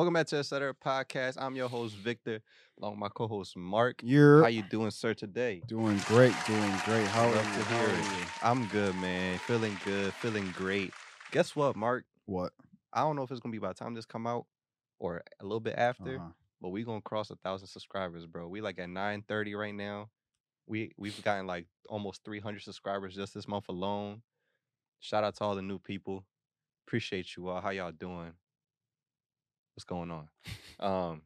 Welcome back to the Setter Podcast. I'm your host Victor, along with my co-host Mark. You're How you doing, sir? Today, doing great, doing great. How are you? How are you? I'm good, man. Feeling good, feeling great. Guess what, Mark? What? I don't know if it's gonna be by the time this come out or a little bit after, Uh-huh. but we gonna cross a thousand subscribers, bro. We like at 930 right now. We we've gotten like almost 300 subscribers just this month alone. Shout out to all the new people. Appreciate you all. How y'all doing? What's going on? Um,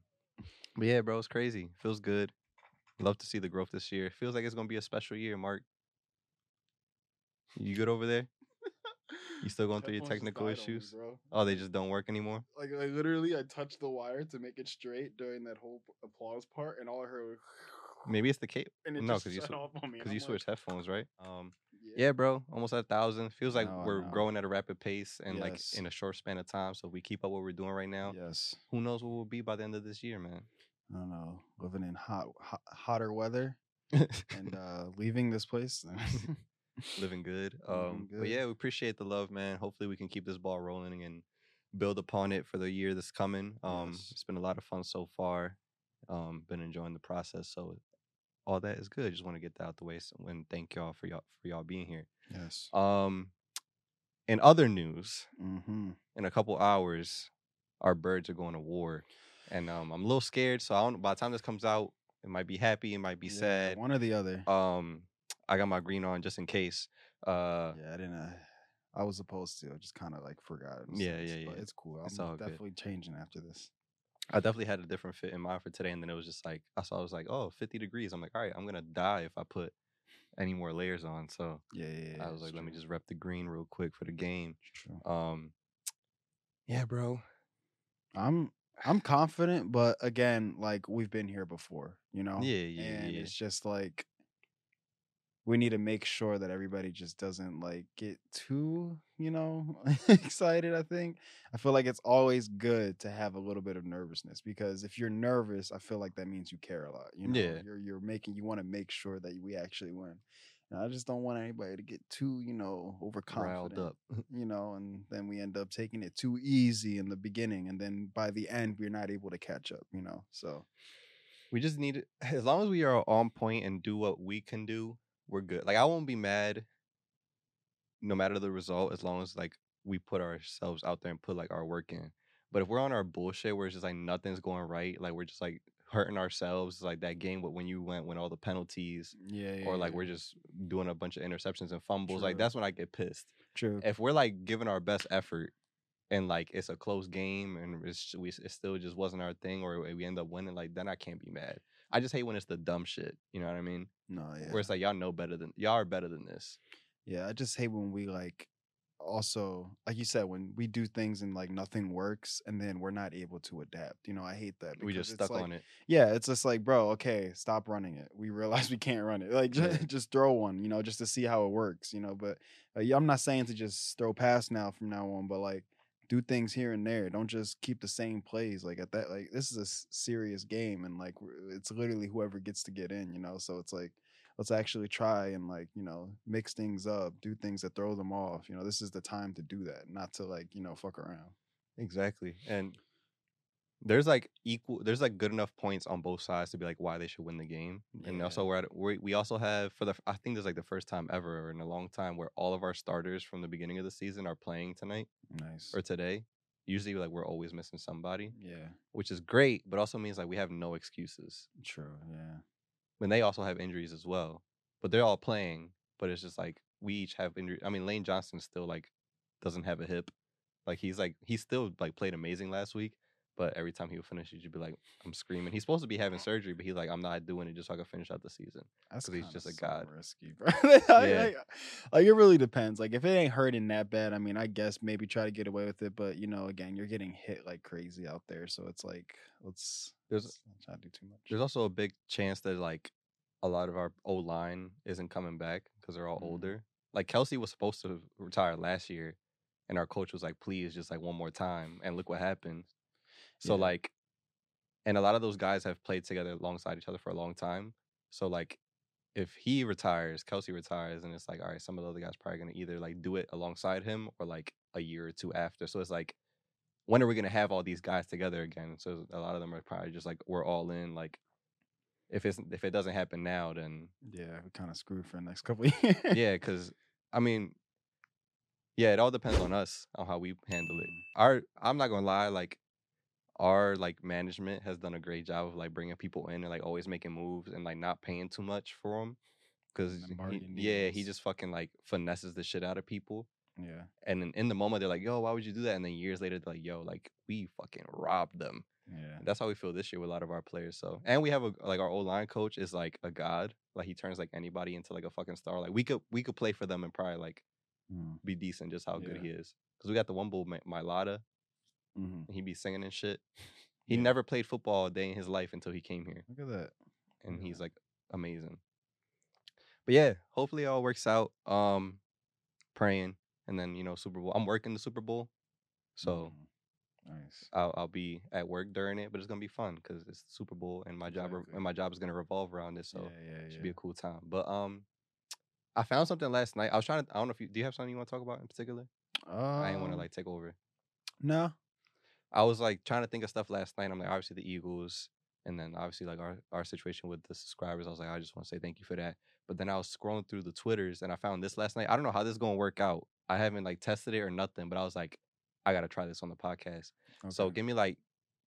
but yeah, bro, it's crazy. Feels good. Love to see the growth this year. Feels like it's gonna be a special year, Mark. You good over there? You still going through your technical on me, issues? Oh, they just don't work anymore. Like, literally, I touched the wire to make it straight during that whole applause part, and all I heard was Maybe it's the cable. it no, because you sw- off on me. because you like, switched headphones, right? Um, Yeah. bro, almost at a thousand. Feels like know, I we're know. growing at a rapid pace and like in a short span of time. So if we keep up what we're doing right now. Yes. Who knows what we'll be by the end of this year, man? I don't know. Living in hot, hot hotter weather and uh leaving this place. living good. Living Um, but yeah, we appreciate the love, man. Hopefully, we can keep this ball rolling and build upon it for the year that's coming. Um, Yes. it's been a lot of fun so far. Um, been enjoying the process, so all that is good. Just want to get that out the way so, and thank y'all for y'all for y'all being here. yes. Um, in other news, Mm-hmm. in a couple hours, our birds are going to war, and um, I'm a little scared. So I don't. By the time this comes out, it might be happy, it might be sad. One or the other. Um, I got my green on just in case. Uh, yeah, I didn't. Uh, I was supposed to. I just kind of like forgot. Yeah, yeah, But yeah. it's cool. It's I'm good. definitely changing after this. I definitely had a different fit in mind for today, and then it was just like I saw. I was like, oh, 50 degrees. I'm like, all right, I'm gonna die if I put any more layers on. So Yeah, yeah. yeah I was like, let me just rep the green real quick for the game. Um, yeah, bro. I'm I'm confident, but again, like we've been here before, you know. Yeah, yeah, and yeah. it's just like we need to make sure that everybody just doesn't like get too, you know, excited. I think I feel like it's always good to have a little bit of nervousness because if you're nervous, I feel like that means you care a lot. You know, Yeah. you're you're making you want to make sure that we actually win. And I just don't want anybody to get too, you know, overconfident Riled up. you know, and then we end up taking it too easy in the beginning, and then by the end we're not able to catch up, you know. So we just need it as long as we are on point and do what we can do, we're good. Like I won't be mad no matter the result, as long as like we put ourselves out there and put like our work in. But if we're on our bullshit where it's just like nothing's going right, like we're just like hurting ourselves, like that game with when you went when all the penalties, yeah, yeah or like yeah. we're just doing a bunch of interceptions and fumbles, like that's when I get pissed. true. If we're like giving our best effort and like it's a close game and it's we it still just wasn't our thing or we end up winning, like then I can't be mad. I just hate when it's the dumb shit. You know what I mean? No, yeah, Where it's like y'all know better than y'all are better than this. yeah. I just hate when we like also like you said when we do things and like nothing works and then we're not able to adapt. You know, I hate that. we just stuck like, on it. Yeah, it's just like, bro, okay, stop running it. We realize we can't run it. Like, just, just throw one, you know, just to see how it works, you know. But uh, yeah, I'm not saying to just throw pass now from now on, but like do things here and there. Don't just keep the same plays. Like at that, like this is a serious game, and like it's literally whoever gets to get in, you know. So it's like let's actually try and like you know mix things up, do things that throw them off. You know, this is the time to do that, not to like you know fuck around. Exactly. And there's like equal there's like good enough points on both sides to be like why they should win the game. And also we're at we we also have for the I think this is like the first time ever in a long time where all of our starters from the beginning of the season are playing tonight Nice. or today. Usually like we're always missing somebody, Yeah. which is great, but also means like we have no excuses. True. Yeah. And they also have injuries as well. But they're all playing, but it's just like we each have injury. I mean, Lane Johnson still like doesn't have a hip. Like he's like he still like played amazing last week, but every time he would finish, you'd be like, I'm screaming. He's supposed to be having surgery, but he's like, I'm not doing it just so I can finish out the season. That's 'Cause he's just a god. Risky, bro. like, Yeah. like, like, it really depends. Like if it ain't hurting that bad, I mean, I guess maybe try to get away with it. But you know, again, you're getting hit like crazy out there, so it's like let's There's- let's not try to do too much. There's also a big chance that like a lot of our old line isn't coming back because they're all Mhm. older. Like Kelce was supposed to retire last year, and our coach was like, "Please, just like one more time." And look what happened. So Yeah. like, and a lot of those guys have played together alongside each other for a long time. So like, if he retires, Kelce retires, and it's like, all right, some of the other guys probably gonna either like do it alongside him or like a year or two after. So it's like, when are we gonna have all these guys together again? So a lot of them are probably just like we're all in. Like if it's if it doesn't happen now, then Yeah, we kind of screwed for the next couple of years. yeah, because I mean, yeah, it all depends on us on how we handle it. Mm. Our I'm not gonna lie, like our like management has done a great job of like bringing people in and like always making moves and like not paying too much for them. Cause yeah, he just fucking like finesses the shit out of people. Yeah. And then in the moment they're like, "Yo, why would you do that?" And then years later they're like, "Yo, like we fucking robbed them." Yeah. That's how we feel this year with a lot of our players. So, and we have a like our old line coach is like a god. Like he turns like anybody into like a fucking star. Like we could we could play for them and probably like Mm. be decent just how good he is. Because we got the one bull my Mailata hmm and he be singing and shit. He Yeah. never played football a day in his life until he came here, Look at that. and he's like amazing. But yeah, hopefully it all works out. Um, praying, and then you know Super Bowl. I'm working the Super Bowl, so Mhm. nice. I'll I'll be at work during it, but it's gonna be fun because it's Super Bowl and my job re- and my job is gonna revolve around it. So yeah, yeah, it should be a cool time. But um, I found something last night. I was trying to. I don't know if you do you have something you want to talk about in particular. I didn't want to Um, like take over. No. I was like trying to think of stuff last night. I'm like, obviously the Eagles, and then obviously like our our situation with the subscribers. I was like, I just want to say thank you for that. But then I was scrolling through the Twitters and I found this last night. I don't know how this is gonna work out. I haven't like tested it or nothing, but I was like, I gotta try this on the podcast. So give me like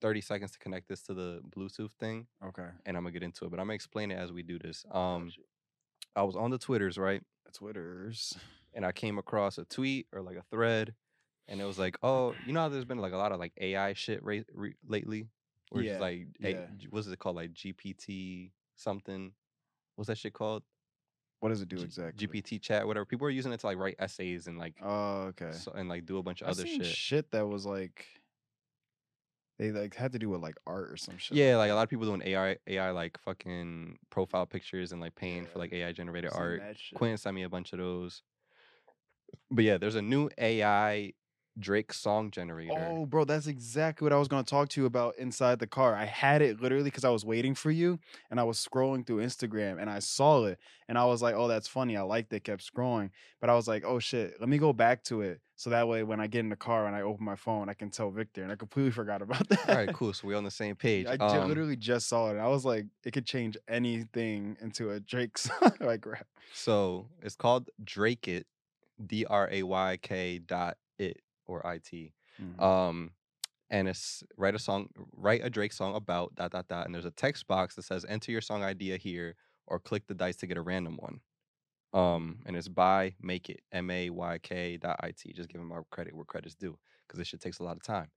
30 seconds to connect this to the Bluetooth thing, okay. and I'm gonna get into it. But I'm gonna explain it as we do this. Um. I was on the Twitters, right? The Twitters. and I came across a tweet or like a thread, and it was like, oh, you know how there's been like a lot of like AI shit ra- re- lately, where it's like, yeah. What's it called, like GPT something? What's that shit called? What does it do G- exactly? GPT chat, whatever. People are using it to like write essays and like Oh, okay. so, and like do a bunch of I've other shit. shit that was like they like had to do with like art or some shit. Yeah, like a lot of people doing AI, AI like fucking profile pictures and like paying for like AI generated art. Quinn sent me a bunch of those. But yeah, there's a new AI Drake song generator. Oh, bro, that's exactly what I was going to talk to you about inside the car. I had it literally because I was waiting for you and I was scrolling through Instagram and I saw it and I was like, oh, that's funny. I liked it, kept scrolling. But I was like, oh, shit, let me go back to it. So that way, when I get in the car and I open my phone, I can tell Victor. And I completely forgot about that. All right, cool. So we're on the same page. I Um, literally just saw it. And I was like, it could change anything into a Drake song. like, rap. So it's called Drake It, D R A Y K dot it or I T. Mhm. Um, and it's write a song, write a Drake song about dot dot dot, and there's a text box that says enter your song idea here or click the dice to get a random one. Um, and it's by Make It M A Y K dot I T. Just give him our credit where credit's due because this shit takes a lot of time.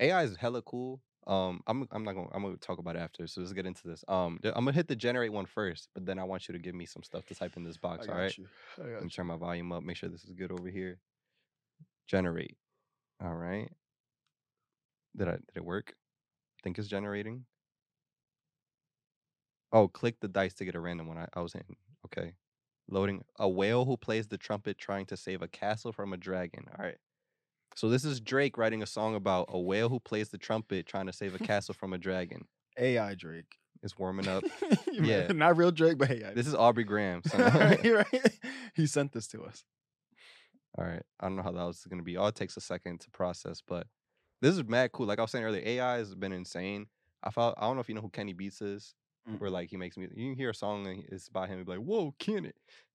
AI is hella cool. Um, I'm I'm not gonna I'm gonna talk about it after. So let's get into this. Um, I'm gonna hit the generate one first, but then I want you to give me some stuff to type in this box. got All right. you. I Let me turn my volume up. Make sure this is good over here. Generate. All right. Did I did it work? I think it's generating. Oh, click the dice to get a random one. I, I was in. Okay. Loading. A whale who plays the trumpet trying to save a castle from a dragon. All right. So this is Drake writing a song about a whale who plays the trumpet trying to save a castle from a dragon. AI Drake. It's warming up. yeah. Not real Drake, but AI. This is Aubrey Graham. right, right. He sent this to us. All right. I don't know how that was going to be. All it takes a second to process, but this is mad cool. Like I was saying earlier, AI has been insane. I felt I don't know if you know who Kenny Beats is, where Mm-mm. like he makes music. You can hear a song and it's by him and be like, "Whoa, Kenny!"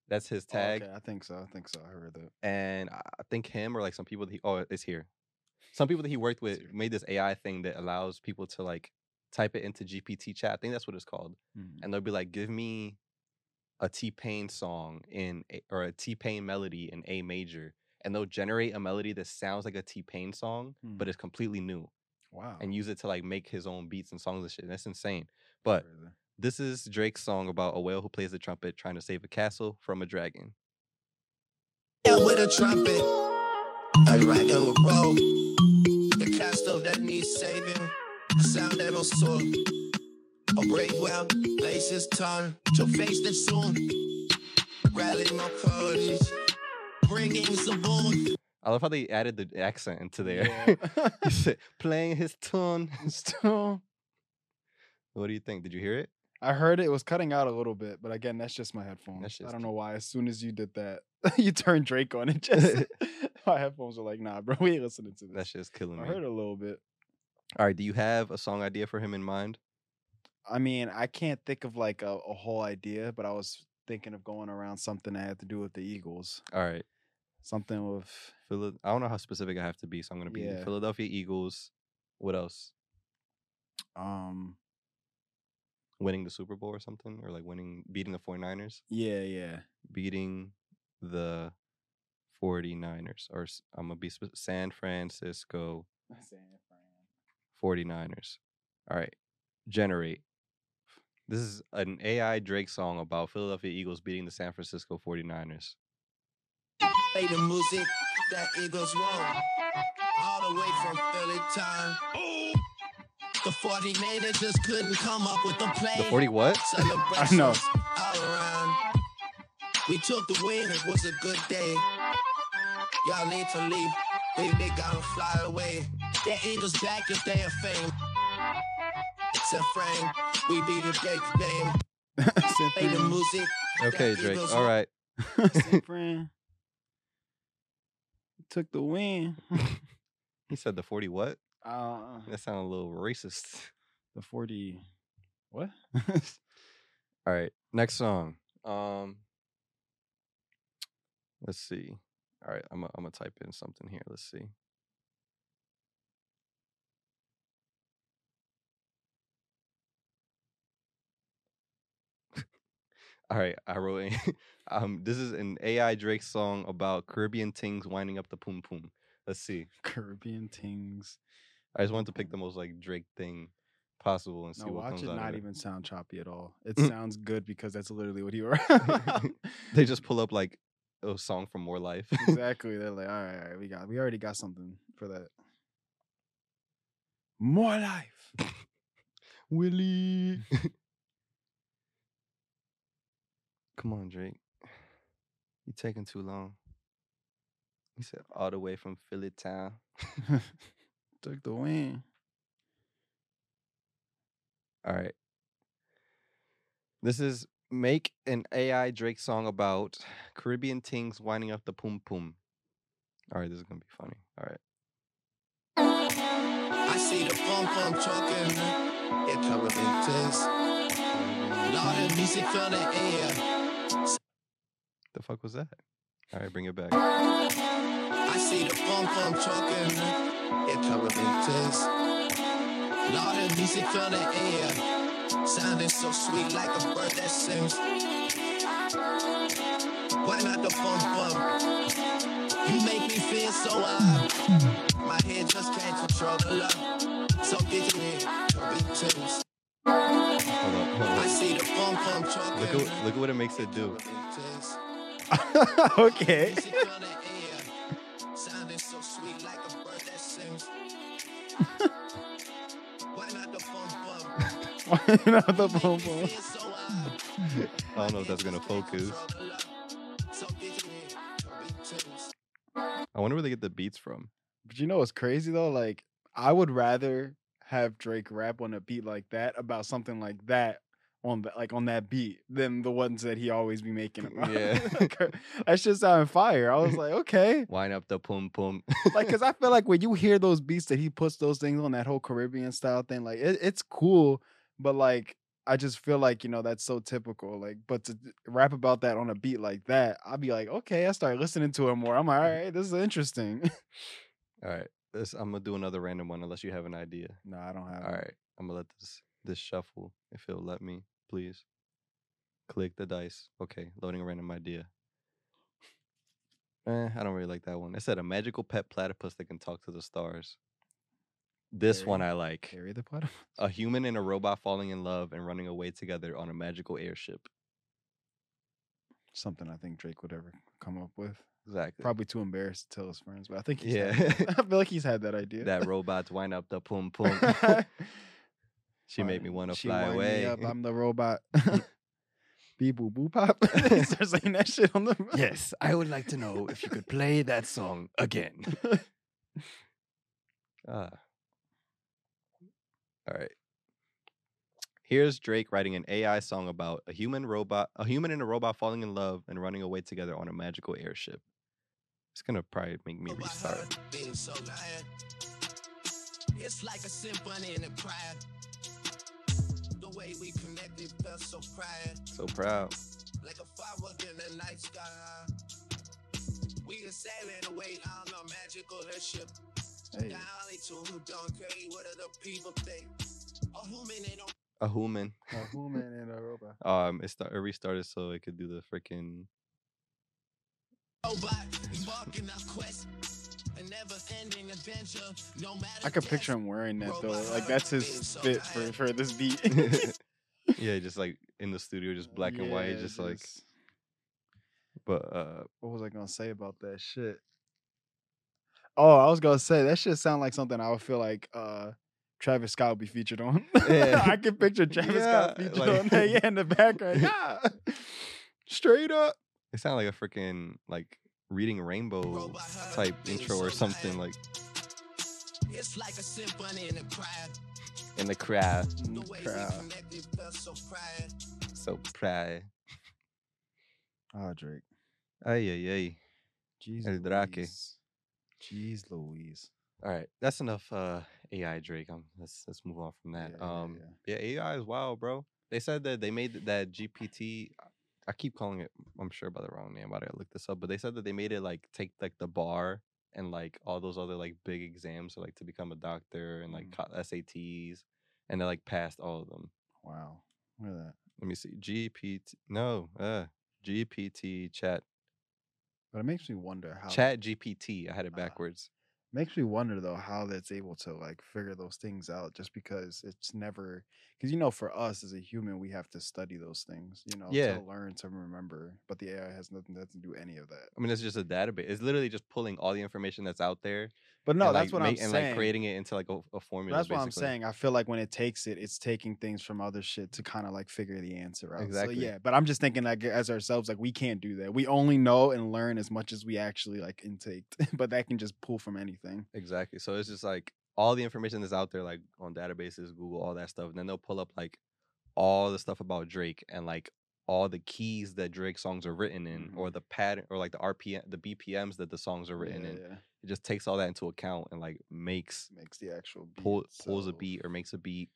That's his Oh, tag. okay, I think so. I think so. I heard that. And I think him or like some people that he oh it's here. Some people that he worked with made this AI thing that allows people to like type it into GPT chat. I think that's what it's called. Mhm. And they'll be like, "Give me a T Pain song in a, or a T Pain melody in A major." And they'll generate a melody that sounds like a T Pain song, but Mhm. it's completely new, Wow. and use it to like make his own beats and songs and shit. That's insane. But Crazy. this is Drake's song about a whale who plays the trumpet trying to save a castle from a dragon. Yeah, with a trumpet. I ride and will roll. The castle that needs saving. Sound that will soar. A brave well, lace his tongue to face the soon. Rally my courage. Bringing some boom. I love how they added the accent into there. Yeah. He said, playing his tune. Still, What do you think? Did you hear it? I heard it, it was cutting out a little bit, but again, that's just my headphones. I don't know why. As soon as you did that, you turned Drake on. It just my headphones were like, "Nah, bro, we ain't listening to That this." shit's killing I me. I heard a little bit. All right, do you have a song idea for him in mind? I mean, I can't think of like a, a whole idea, but I was thinking of going around something that had to do with the Eagles. All right. Something with Phila- I don't know how specific I have to be, so I'm gonna be Yeah. Philadelphia Eagles. What else? um Winning the Super Bowl or something? Or like winning beating the 49ers? yeah, yeah. Beating the 49ers. Or s- I'm gonna be spe- San Francisco 49ers. All right. Generate. This is an AI Drake song about Philadelphia Eagles beating the San Francisco 49ers. Play the music that Eagles want. All the way from Philly town. The 49ers just couldn't come up with a play. The 40 what? Celebrations know. all around. We took the win, it was a good day. Y'all need to leave. Baby, they gotta fly away. The Eagles back if they are fame. It's frame. We beat the big game. Play the music. Okay, Drake. All right. All want. right. San Fran took the win. He said the 40 what? Uh, That sounded a little racist. the forty. What? All right, next song. Um, let's see. All right, I'm gonna type in something here. Let's see. All right, I wrote. In, um, this is an AI Drake song about Caribbean things winding up the poom poom. Let's see. Caribbean things. I just wanted to pick the most like Drake thing possible and see No, what watch comes it out not of it. even sound choppy at all. It Mm. sounds good because that's literally what he wrote. They just pull up like a song from More Life. exactly. They're like, all right, all right, we got, we already got something for that. More life. Willie. Come on, Drake. You taking too long. He said all the way from Philly town. Took the win. All right. This is make an AI Drake song about Caribbean things winding up the poom poom. All right, this is gonna be funny. All right. I see the pom pom trucking. It covered in tears. Lot of music from the air. The fuck was that? All right, bring it back. I see the pom pom trucking. It covered in tears. Lot of music from the air. Sounding so sweet like a bird that sings. Why not the pom pom? You make me feel so high. My head just can't control the love. So digitally, Look at look at what it makes it do. okay. Music on the air, sounding so sweet like a bird that sings. Why not the pom pom? you know the Make boom boom. feel so high. I don't know if that's gonna focus. So digitally, to big tunes. I wonder where they get the beats from. But you know what's crazy though? Like, I would rather have Drake rap on a beat like that about something like that on the, like on that beat than the ones that he always be making. About. Yeah. that's just on fire. I was like, okay, Wind up the poom poom. like because I feel like when you hear those beats that he puts those things on that whole Caribbean style thing, like it, it's cool, but like. I just feel like you know that's so typical. Like, but to rap about that on a beat like that, I'd be like, okay, I start listening to it more. I'm like, all right, this is interesting. All right, this, I'm gonna do another random one unless you have an idea. no, I don't have. All right, I'm gonna let this this shuffle if it'll let me, please. Click the dice. Okay, loading a random idea. Eh, I don't really like that one. It said a magical pet platypus that can talk to the stars. This one I like. Carry the platypus. A human and a robot falling in love and running away together on a magical airship. Something I think Drake would ever come up with. Exactly. Probably too embarrassed to tell his friends, but I think he's Yeah. had. I feel like he's had that idea. that robots wind up the pum pum. She made me Fine, want to she fly wind me away. up, I'm the robot. Beep boop boop pop. Start saying that shit on the yes, I would like to know if you could play that song again. Ah. All right. Here's Drake writing an AI song about a human robot, a human and a robot falling in love and running away together on a magical airship. It's gonna probably make me About restart. her being so bad. It's like a symphony in a choir. The way we connected felt so prior. So proud. Like a firework in the night sky. We are sailing away on a magical ship. Hey, The only two who don't care what other people think. A human they don't A human. a human and a robot. Um, it, start, it restarted so it could do the freaking. robot embarking a quest. A never ending adventure. No matter I could picture him wearing that though. Like that's his fit for for this beat. yeah, just like in the studio, just black and white, Yeah, just like. But uh, what was I gonna say about that shit? Oh, I was gonna say that shit sound like something I would feel like uh Travis Scott would be featured on. Yeah. I can picture Travis Scott Yeah, featured like- on that. Yeah, in the background. Yeah. Straight up. it sounded like a freaking like reading Rainbow type intro or something like It's like a symphony in a choir. in the crowd. The crowd. we connected felt so prior. So proud. Oh, Drake. Ay ay ay. Jeez. El Drake. Louise. Jeez Louise. All right, that's enough uh AI Drake. Um, let's let's move on from that. Yeah, yeah, um, yeah, AI is wild, bro. They said that they made that GPT. I keep calling it. I'm sure by the wrong name. But I look this up. But they said that they made it like take like the bar and like all those other like big exams, so like to become a doctor and like co- SATs, and they like passed all of them. Wow. Look at that. Let me see. GPT. No. Uh. GPT chat. But it makes me wonder how Chat GPT. I had it Ah. backwards. makes me wonder though how that's able to like figure those things out just because it's never because you know for us as a human we have to study those things you know Yeah. to learn to remember but the ai has nothing doesn't do any of that I mean, it's just a database. It's literally just pulling all the information that's out there. but no that's like, what i'm saying. and saying like creating it into like a, a formula. that's what i'm saying i feel like when it takes it it's taking things from other shit to kind of like figure the answer out Exactly. so yeah but i'm just thinking like as ourselves like we can't do that we only know and learn as much as we actually like intake but that can just pull from anything Exactly. So it's just like all the information that's out there, like on databases, Google, all that stuff. And then they'll pull up like all the stuff about Drake and like all the keys that Drake songs are written in, or mm-hmm. the pattern, or like the RPM, the BPMs that the songs are written yeah, in. yeah. It just takes all that into account and like makes makes the actual beat pull, pulls a beat or makes a beat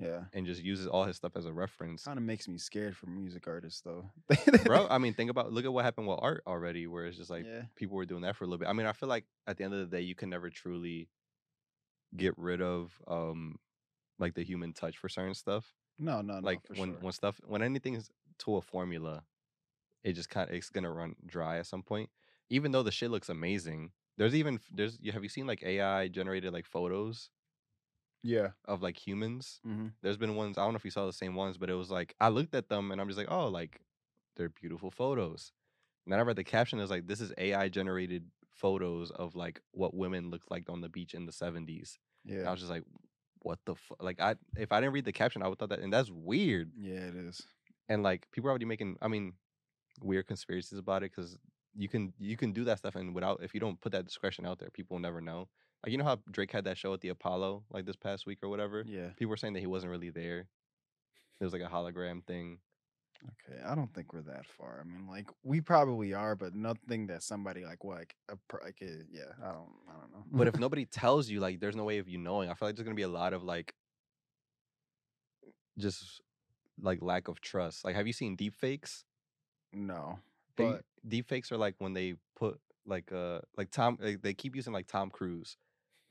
yeah and just uses all his stuff as a reference. kind of makes me scared for music artists though Bro, I mean, think about look at what happened with art already, where it's just like yeah people were doing that for a little bit. I mean, I feel like at the end of the day, you can never truly get rid of um like the human touch for certain stuff. no no no like when sure. when stuff when anything's to a formula, it just kind of it's gonna run dry at some point. Even though the shit looks amazing, there's even there's you have you seen like AI generated like photos yeah of like humans? mm-hmm. There's been ones I don't know if you saw the same ones, but it was like I looked at them and I'm just like, oh, like they're beautiful photos. And then I read the caption it was like this is AI generated photos of like what women looked like on the beach in the 70s. And I was just like, what the fuck? Like I if I didn't read the caption, I would thought that and that's weird. yeah it is And like people are already making I mean weird conspiracies about it because you can you can do that stuff and without if you don't put that discretion out there, people will never know. Like you know how Drake had that show at the Apollo like this past week or whatever? yeah people were saying that he wasn't really there. It was like a hologram thing. Okay i don't think we're that far i mean like we probably are but nothing that somebody like what like a, pro- like a, yeah i don't i don't know But if nobody tells you, like, there's no way of you knowing. I feel like there's gonna be a lot of like, just like lack of trust. Like, have you seen deep fakes? no but deep fakes are like when they put like uh like Tom. Like, they keep using like Tom Cruise,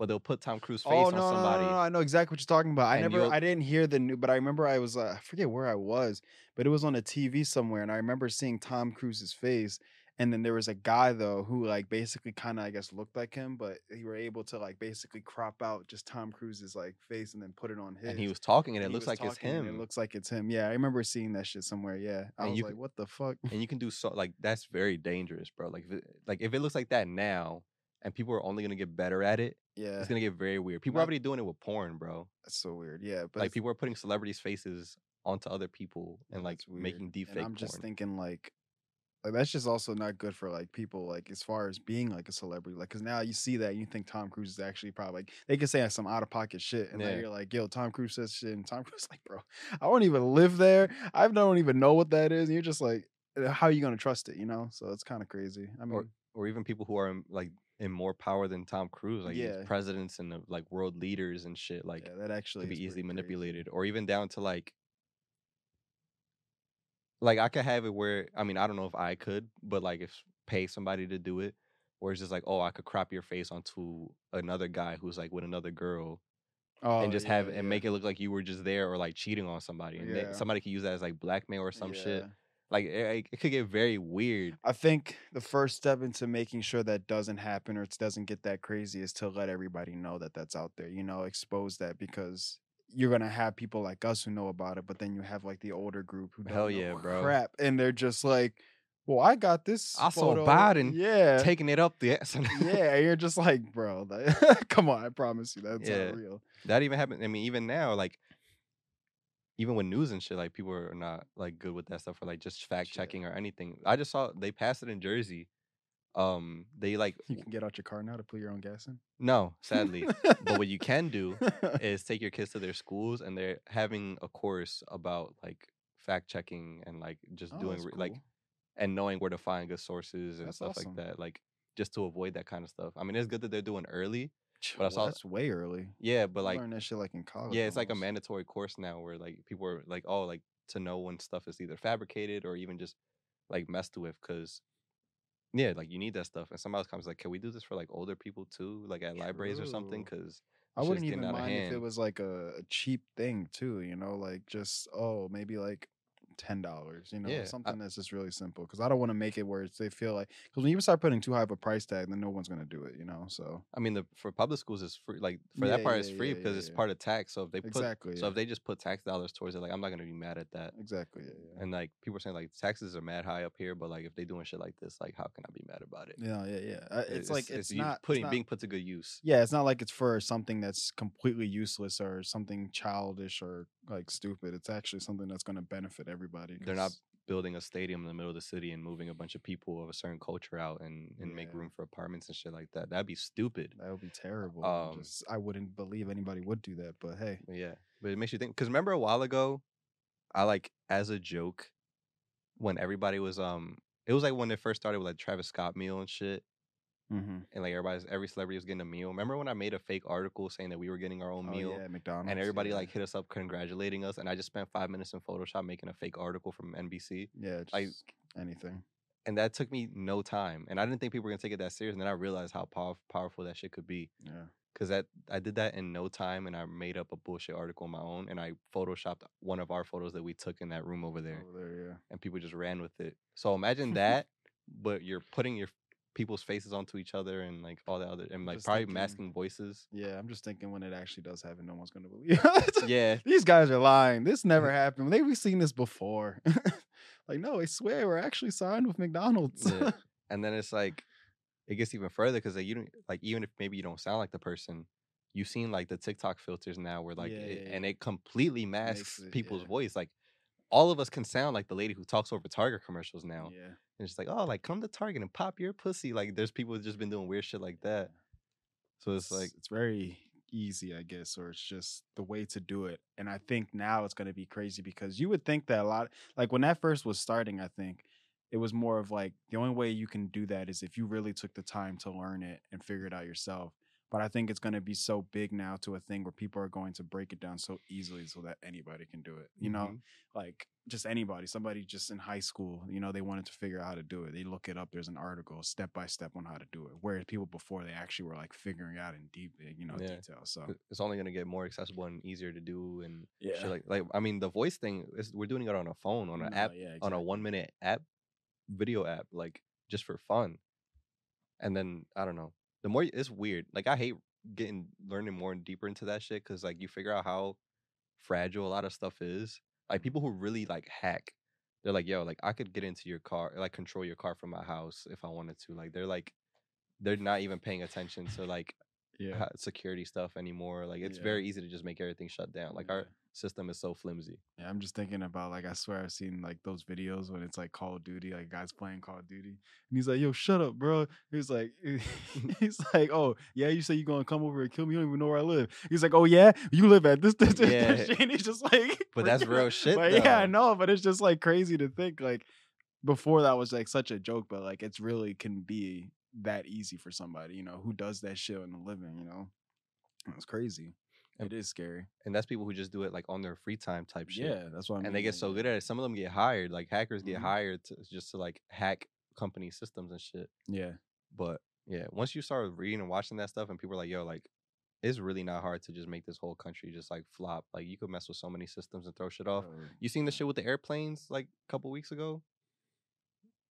but they'll put Tom Cruise face oh on no, no, somebody. no no i know exactly what you're talking about i And never i didn't hear the new but i remember i was uh, i forget where i was but it was on a tv somewhere and i remember seeing tom cruise's face and then there was a guy though who like basically kind of i guess looked like him but he were able to like basically crop out just tom cruise's like face and then put it on his And he was talking, and it and looks like it's him. It looks like it's him. Yeah, I remember seeing that shit somewhere. Yeah, I And was you like, "What the fuck?" and you can do so like that's very dangerous, bro. Like, if it, like if it looks like that now, and people are only gonna get better at it, Yeah, it's gonna get very weird. People are already doing it with porn, bro. that's so weird. Yeah, but like people are putting celebrities' faces onto other people and like making deep And fake I'm just porn. thinking like, like that's just also not good for like people like as far as being like a celebrity like because now you see that and you think tom cruise is actually probably like they can say some out of pocket shit and Yeah. then you're like yo tom cruise says shit and tom cruise is like bro i don't even live there i don't even know what that is and you're just like "Uh, how are you gonna trust it you know so it's kind of crazy i mean Or- or even people who are like in more power than Tom Cruise, like Yeah. presidents and the, like world leaders and shit, like yeah, that actually could be easily crazy. manipulated, or even down to like, like I could have it where I mean I don't know if I could, but like if pay somebody to do it, or it's just like oh I could crop your face onto another guy who's like with another girl oh, and just yeah, have and make it look like you were just there or like cheating on somebody, and somebody could use that as like blackmail or some shit. Like it, it could get very weird. I think the first step into making sure that doesn't happen or it doesn't get that crazy is to let everybody know that that's out there. You know, expose that because you're gonna have people like us who know about it, but then you have like the older group who don't Hell know yeah, bro. crap, and they're just like, "Well, I got this. I saw photo." Biden Yeah, Taking it up the ass. yeah. You're just like, bro, like, come on. I promise you, that's Yeah. not real. that even happened. I mean, even now, like even with news and shit, like people are not like good with that stuff or like just fact checking or anything. I just saw they passed it in Jersey. Um, they like You can get out your car now to put your own gas in. no, sadly, but what you can do is take your kids to their schools and they're having a course about like fact checking and like just Oh, doing re- like and knowing where to find good sources and That's stuff awesome. like that. Like just to avoid that kind of stuff. I mean, it's good that they're doing early. But I well, saw- that's way early. Yeah, but like learned that shit like in college. yeah, it's like a mandatory course now where like people are like, oh, like to know when stuff is either fabricated or even just like messed with, because yeah, like you need that stuff. And somebody else comes like, can we do this for like older people too, like at libraries or something? Because I wouldn't even mind if it was like a, a cheap thing too, you know, like just oh maybe like ten dollars, you know, Yeah, I- something that's just really simple. Because I don't want to make it where it's, they feel like because when you start putting too high of a price tag, then no one's gonna do it, you know. So I mean, the for public schools is free. Like for Yeah, that part, yeah, it's free because it's part of tax. So if they put exactly, so if they just put tax dollars towards it, like I'm not gonna be mad at that. exactly, yeah, yeah. And like people are saying, like taxes are mad high up here, but like if they doing shit like this, like how can I be mad about it? Yeah, yeah, yeah. Uh, It's, like it's, you not it's putting not- being put to good use. Yeah, it's not like it's for something that's completely useless or something childish or like stupid. It's actually something that's going to benefit everybody. They're not building a stadium in the middle of the city and moving a bunch of people of a certain culture out and, and make room for apartments and shit like that. That'd be stupid. That would be terrible. Um, Just, I wouldn't believe anybody would do that. But hey, yeah, but it makes you think. Because remember a while ago, I like as a joke when everybody was um, it was like when it first started with like Travis Scott meal and shit, mm-hmm. and like everybody's every celebrity was getting a meal. Remember when I made a fake article saying that we were getting our own oh, meal? yeah, McDonald's, And everybody yeah. like hit us up congratulating us, and I just spent five minutes in Photoshop making a fake article from NBC. yeah, just like- anything. and that took me no time and i didn't think people were gonna take it that serious and then i realized how pow- powerful that shit could be Yeah, because that i did that in no time and i made up a bullshit article on my own and i photoshopped one of our photos that we took in that room over there over there. Yeah, and people just ran with it so imagine that but you're putting your people's faces onto each other and like all that other and like just probably thinking- masking voices yeah. I'm just thinking when it actually does happen, no one's going to believe. it. yeah These guys are lying. This never happened. They we've seen this before. like, no, I swear we're actually signed with McDonald's. Yeah. and then it's like it gets even further because like, you don't like even if maybe you don't sound like the person you've seen like the tiktok filters now where like Yeah, it, yeah, and it completely masks it, people's voice like all of us can sound like the lady who talks over target commercials now yeah. and it's like oh like come to target and pop your pussy like there's people who've just been doing weird shit like that so it's like it's very easy, I guess, or it's just the way to do it. And I think now it's going to be crazy because you would think that a lot, like when that first was starting, I think it was more of like the only way you can do that is if you really took the time to learn it and figure it out yourself. But I think it's going to be so big now to a thing where people are going to break it down so easily so that anybody can do it. You know, mhm. like just anybody, somebody just in high school, you know, they wanted to figure out how to do it. They look it up. There's an article step by step on how to do it. Whereas people before they actually were like figuring out in deep, eh, you know, Yeah. detail. So it's only gonna get more accessible and easier to do and yeah, shit like like I mean the voice thing is we're doing it on a phone on an No, app yeah, on a one minute app video app like just for fun and then i don't know the more it's weird like i hate getting learning more and deeper into that shit because like you figure out how fragile a lot of stuff is like people who really like hack they're like yo like i could get into your car like control your car from my house if i wanted to like they're like they're not even paying attention to like Yeah. security stuff anymore. Like it's Yeah. very easy to just make everything shut down. Like Yeah. our system is so flimsy. Yeah, I'm just thinking about like I swear I've seen like those videos when it's like Call of Duty, like guys playing Call of Duty, and he's like, "Yo, shut up, bro." He's like, he's like, "Oh yeah, you say you're gonna come over and kill me? You don't even know where I live." He's like, "Oh yeah, you live at this, this, this, Yeah. this." And he's just like, But that's real shit, But yeah, I know, but it's just like crazy to think like before that was like such a joke, but like it's really can be that easy for somebody, you know, who does that shit in the living, you know. It's crazy. And- It is scary. And that's people who just do it like on their free time type shit. Yeah, that's what I mean. and they get so good at it. Some of them get hired. Like hackers get Mhm. hired to just to like hack company systems and shit. Yeah. But yeah, once you start reading and watching that stuff, and people are like, "Yo, like, it's really not hard to just make this whole country just like flop. Like, you could mess with so many systems and throw shit off. You seen the shit with the airplanes like a couple weeks ago?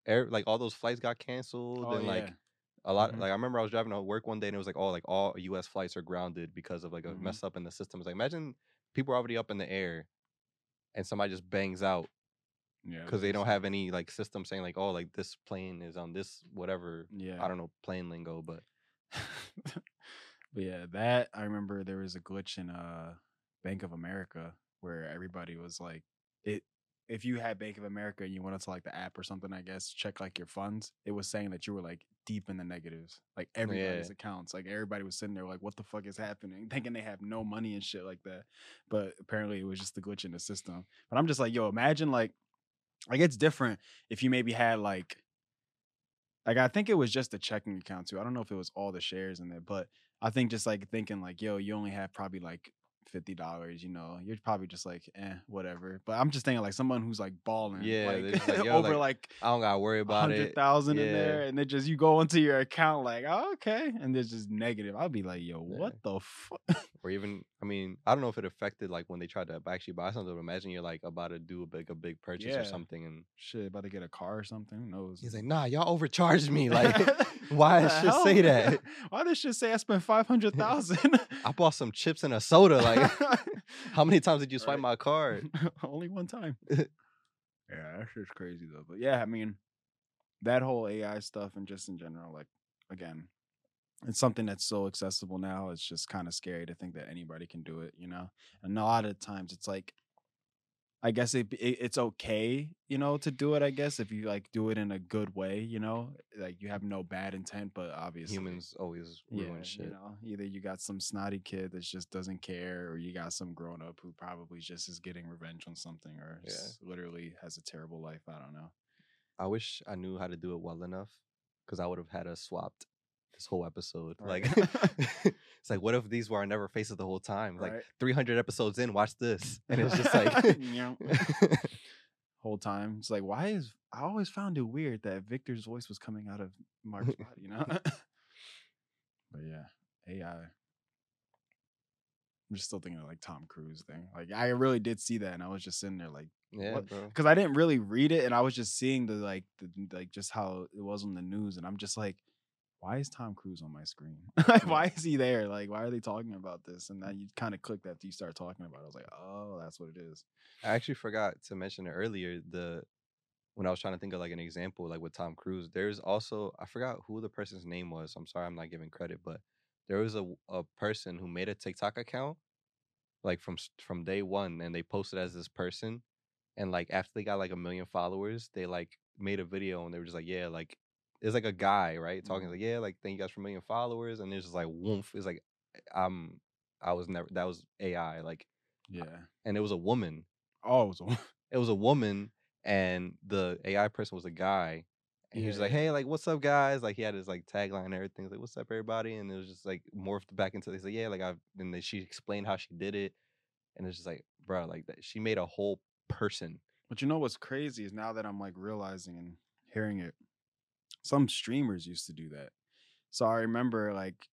Air like all those flights got canceled Oh, and like yeah. A lot. Mhm. Like I remember I was driving to work one day and it was like, oh, like all U.S. flights are grounded because of like a Mhm. mess up in the system. It's like imagine people are already up in the air, and somebody just bangs out Yeah. because they don't have any like system saying like, oh, like this plane is on this whatever. Yeah. I don't know plane lingo, but but yeah, that I remember there was a glitch in uh Bank of America where everybody was like it if you had Bank of America and you went to like the app or something, I guess, check like your funds, it was saying that you were like deep in the negatives. Like everybody's accounts. Like everybody was sitting there like, what the fuck is happening? Thinking they have no money and shit like that. But apparently it was just the glitch in the system. But I'm just like, yo, imagine like like it's different if you maybe had like like I think it was just the checking account too. I don't know if it was all the shares in there, but I think just like thinking like, yo, you only have probably like fifty dollars, you know, you're probably just like, eh, whatever. But I'm just thinking like someone who's like balling, Yeah, like, like, over like, like I don't gotta worry about hundred it. thousand in there, and then just you go into your account like, oh, okay, and there's just negative. I'll be like, yo, Yeah. what the fuck? Or even, I mean, I don't know if it affected like when they tried to actually buy something. But imagine you're like about to do a big, a big purchase Yeah. or something, and Shit, about to get a car or something? Who knows? he's like, "Nah, y'all overcharged me. Like, why should say that? Why does shit say I spent five hundred thousand? I bought some chips and a soda. Like, how many times did you swipe Right. my card? Only one time. yeah, that's just crazy though. But yeah, I mean, that whole AI stuff and just in general, like again, it's something that's so accessible now. It's just kind of scary to think that anybody can do it, you know. And a lot of times, it's like, I guess it, it it's okay, you know, to do it. I guess if you like do it in a good way, you know, like you have no bad intent, but obviously Humans always ruin shit. you know, either you got some snotty kid that just doesn't care, or you got some grown up who probably just is getting revenge on something, or Yeah. literally has a terrible life. I don't know. I wish I knew how to do it well enough because I would have had us swapped this whole episode. Right. Like, it's like, what if these were our never faces the whole time? Like, Right. 300 episodes in, watch this. And it's just like, Whole time, it's like, why is I always found it weird that Victor's voice was coming out of Mark's body, you know? but yeah, AI. I'm just still thinking of like Tom Cruise thing. Like I really did see that, and I was just sitting there like. yeah, because I didn't really read it, and I was just seeing the like, the, like just how it was on the news, and I'm just like, why is Tom Cruise on my screen? why is he there? Like, why are they talking about this? And then mm. you kind of clicked after you start talking about it. I was like, oh, that's what it is. I actually forgot to mention it earlier. The when I was trying to think of like an example, like with Tom Cruise, there's also I forgot who the person's name was. I'm sorry, I'm not giving credit, but there was a a person who made a TikTok account, like from from day one, and they posted as this person, and like after they got like a million followers, they like made a video and they were just like, yeah, like it's like a guy, right, talking Mhm. like, yeah, like thank you guys for a million followers, and it's just like woof. It's like I'm I was never that was AI, like, Yeah. and it was a woman Oh, it was a- it was a woman and the AI person was a guy. And he was like. Hey, like, what's up, guys? Like he had his like tagline and everything. Like, What's up, everybody? And it was just like morphed back into this like, yeah, like I've and then she explained how she did it. And it's just like, bro, like that she made a whole person. But you know what's crazy is now that I'm like realizing and hearing it, some streamers used to do that. So I remember like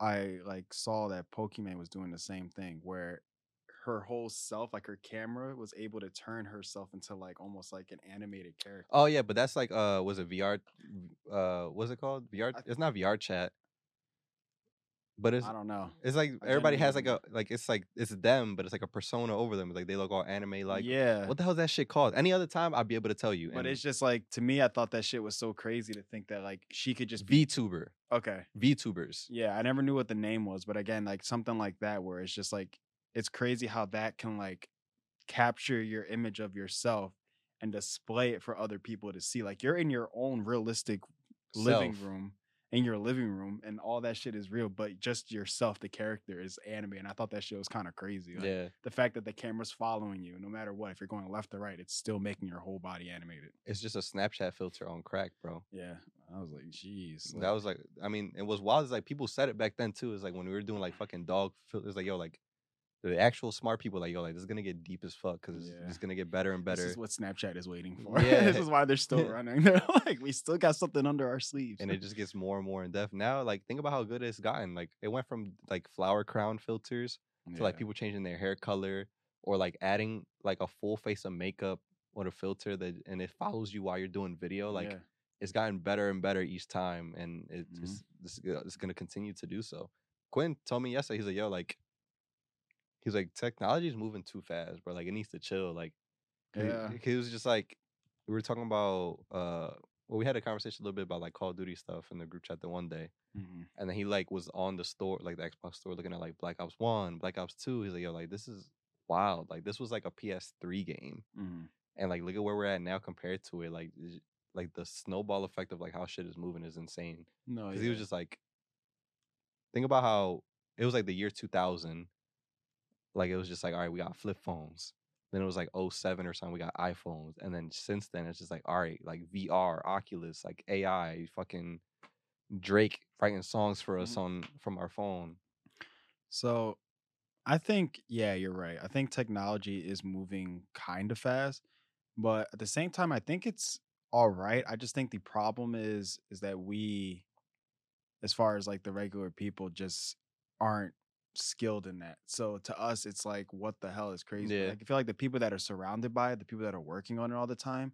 I like saw that Pokimane was doing the same thing where her whole self, like her camera, was able to turn herself into like almost like an animated character. Oh yeah, but that's like uh was it VR uh what's it called? VR I- it's not VR chat. But it's I don't know. it's like I everybody has like a like it's like it's them, but it's like a persona over them. Like they look all anime like. yeah, What the hell is that shit called? Any other time, I'd be able to tell you. but and it's just like to me, I thought that shit was so crazy to think that like she could just be VTuber, okay. VTubers. Yeah, I never knew what the name was, but again, like something like that, where it's just like it's crazy how that can like capture your image of yourself and display it for other people to see. Like you're in your own realistic living room, in your living room, and all that shit is real, but just yourself, the character, is anime. And I thought that shit was kind of crazy. Like, Yeah, The fact that the camera's following you, no matter what, if you're going left or right, it's still making your whole body animated. it's just a Snapchat filter on crack, bro. Yeah, I was like, jeez. That was like, I mean, it was wild. It's like people said it back then too. It's like when we were doing like fucking dog filters, like yo, like the actual smart people, like yo, like this is gonna get deep as fuck because it's, Yeah. it's gonna get better and better. This is what Snapchat is waiting for. Yeah. this is why they're still running. They're like, we still got something under our sleeves. and it just gets more and more in depth. Now, like think about how good it's gotten. Like it went from like flower crown filters to like people changing their hair color or like adding like a full face of makeup or a filter that and it follows you while you're doing video. Like Yeah. it's gotten better and better each time, and it's Mhm. just this it's gonna continue to do so. Quinn told me yesterday, he's like, yo, like he's like technology is moving too fast, bro. Like it needs to chill. Like he- Yeah. he was just like we were talking about uh well we had a conversation a little bit about like Call of Duty stuff in the group chat the one day. Mhm. And then he like was on the store, like the Xbox store, looking at like Black Ops One, Black Ops Two. He's like, yo, like this is wild. Like this was like a PS3 game, Mhm. and like look at where we're at now compared to it. Like, like the snowball effect of like how shit is moving is insane. No, Because he was just like, think about how it was like the year 2000. Like it was just like, all right, we got flip phones. Then it was like 07 or something, we got iPhones. And then since then, it's just like, all right, like VR, Oculus, like AI, fucking Drake writing songs for us Mhm. on from our phone. So I think, yeah, you're right. I think technology is moving kind of fast, but at the same time, I think it's all right. I just think the problem is is that we, as far as like the regular people, just aren't skilled in that. So to us, it's like, what the hell is crazy? Yeah. Like I feel like the people that are surrounded by it, the people that are working on it all the time,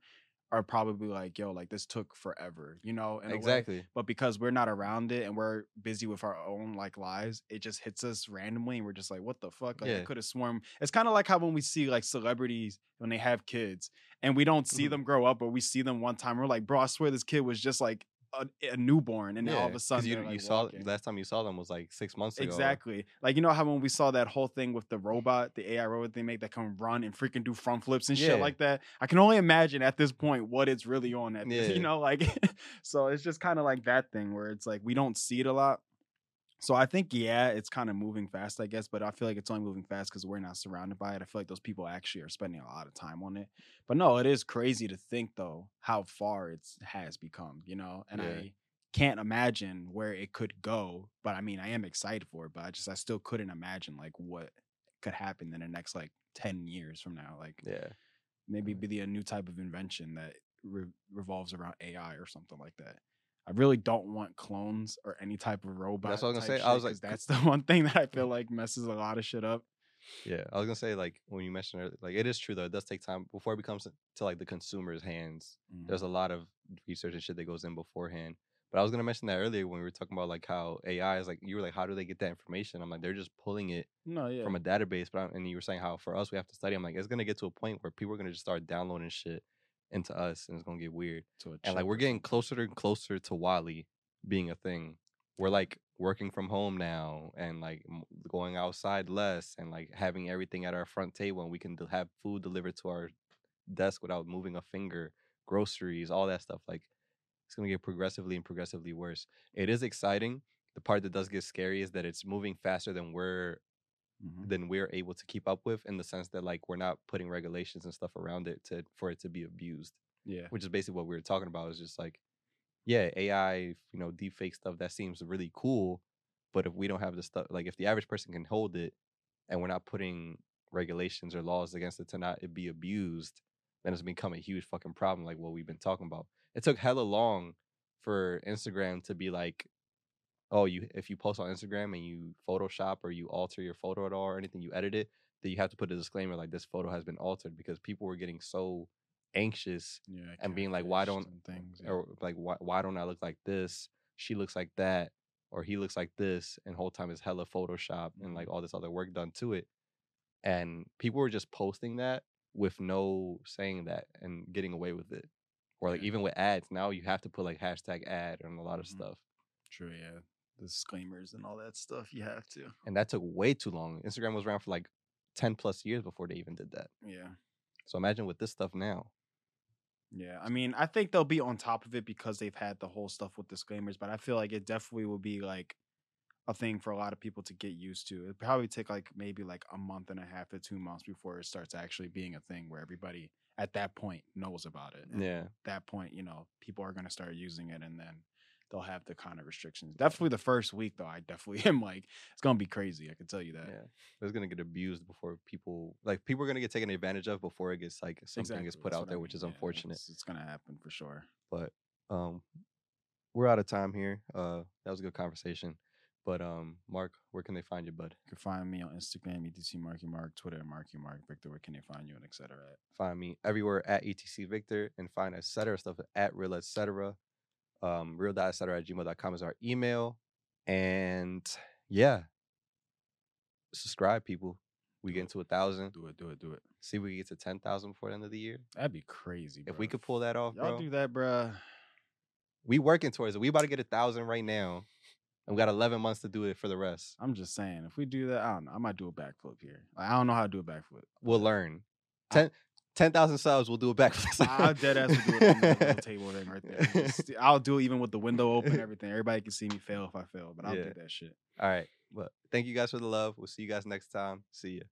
are probably like, yo, like this took forever, you know? in a way Exactly. but because we're not around it and we're busy with our own like lives it just hits us randomly and we're just like what the fuck like i could have sworn it's kind of like how when we see like celebrities when they have kids and we don't see Mhm. them grow up but we see them one time we're like bro i swear this kid was just like a, a newborn and now all of a sudden you, they're, you saw last time you saw them was like six months ago. Exactly. Like you know how when we saw that whole thing with the robot, the AI robot they make that can run and freaking do front flips and shit like that. I can only imagine at this point what it's really on at this, Yeah. you know, like so it's just kind of like that thing where it's like we don't see it a lot. So I think yeah, it's kind of moving fast, I guess, but I feel like it's only moving fast because we're not surrounded by it. I feel like those people actually are spending a lot of time on it. But no, it is crazy to think though how far it has become, you know. And Yeah. I can't imagine where it could go. But I mean, I am excited for it, but I just I still couldn't imagine like what could happen in the next like ten years from now. Like Yeah. maybe be the a new type of invention that re- revolves around AI or something like that. I really don't want clones or any type of robot. That's what I was gonna say. I was like, that's the one thing that I feel like messes a lot of shit up. Yeah, I was gonna say like when you mentioned earlier, like it is true though. It does take time before it becomes to like the consumer's hands. Mm. There's a lot of research and shit that goes in beforehand. But I was gonna mention that earlier when we were talking about like how AI is like you were like how do they get that information? I'm like they're just pulling it No, yeah. from a database. But I, and you were saying how for us we have to study. I'm like it's gonna get to a point where people are gonna just start downloading shit into us and it's gonna get weird. a And like we're getting closer and closer to WALL-E being a thing. We're like working from home now and like going outside less and like having everything at our front table and we can have food delivered to our desk without moving a finger, groceries, all that stuff. Like it's gonna get progressively and progressively worse. It is exciting. The part that does get scary is that it's moving faster than we're Mhm. than we're able to keep up with in the sense that like we're not putting regulations and stuff around it to for it to be abused Yeah. which is basically what we were talking about. Is just like, yeah, AI, you know, deep fake stuff that seems really cool, but if we don't have the stuff, like if the average person can hold it, and we're not putting regulations or laws against it to not it be abused, then it's become a huge fucking problem. Like what we've been talking about. It took hella long for Instagram to be like, oh, you if you post on Instagram and you Photoshop or you alter your photo at all or anything, you edit it, that you have to put a disclaimer like this photo has been altered because people were getting so anxious Yeah. and being like, why don't- things, yeah. or like why why don't I look like this? She looks like that. or he looks like this, and whole time is hella Photoshop and Mm-hmm. like all this other work done to it. And people were just posting that with no saying that and getting away with it. Or like Yeah. even with ads, now you have to put like hashtag ad and a lot of Mhm. stuff. True, yeah. Disclaimers and all that stuff. You have to. And that took way too long. Instagram was around for like 10 plus years before they even did that. Yeah. So imagine with this stuff now. Yeah, I mean, I think they'll be on top of it because they've had the whole stuff with disclaimers, but I feel like it definitely will be like a thing for a lot of people to get used to. It probably take like maybe like a month and a half to two months before it starts actually being a thing where everybody at that point knows about it. And Yeah. At that point, you know, people are gonna start using it and then they'll have the kind of restrictions. Definitely the first week though, I definitely am like it's gonna be crazy. I can tell you that. Yeah. It's gonna get abused before people like people are gonna get taken advantage of before it gets like something gets put that's out what I there, which mean. is Yeah, unfortunate. It's, it's gonna happen for sure. But um we're out of time here. Uh that was a good conversation. But um Mark, where can they find you, bud? You can find me on Instagram, ETC Marky Mark, Twitter, Marky Mark, Victor. Where can they find you and etc. Find me everywhere at ETC Victor and find etc. stuff at real et cetera. Um, real.insider at gmail.com is our email. And yeah, subscribe, people. We do get into a thousand. Do it, do it, do it. See if we get to 10,000 before the end of the year. That'd be crazy. Bro. If we could pull that off, Y'all bro. do that, bro. We working towards it. We about to get a thousand right now. And we got 11 months to do it for the rest. I'm just saying, if we do that, I don't know. I might do a backflip here. Like, I don't know how to do a backflip. We'll learn. 10, ten thousand subs, we'll do a backflip. I'll dead ass will do it on the, table then right there. I'll do it even with the window open, everything. Everybody can see me fail if I fail, but I'll yeah. do that shit. All right. But thank you guys for the love. We'll see you guys next time. See ya.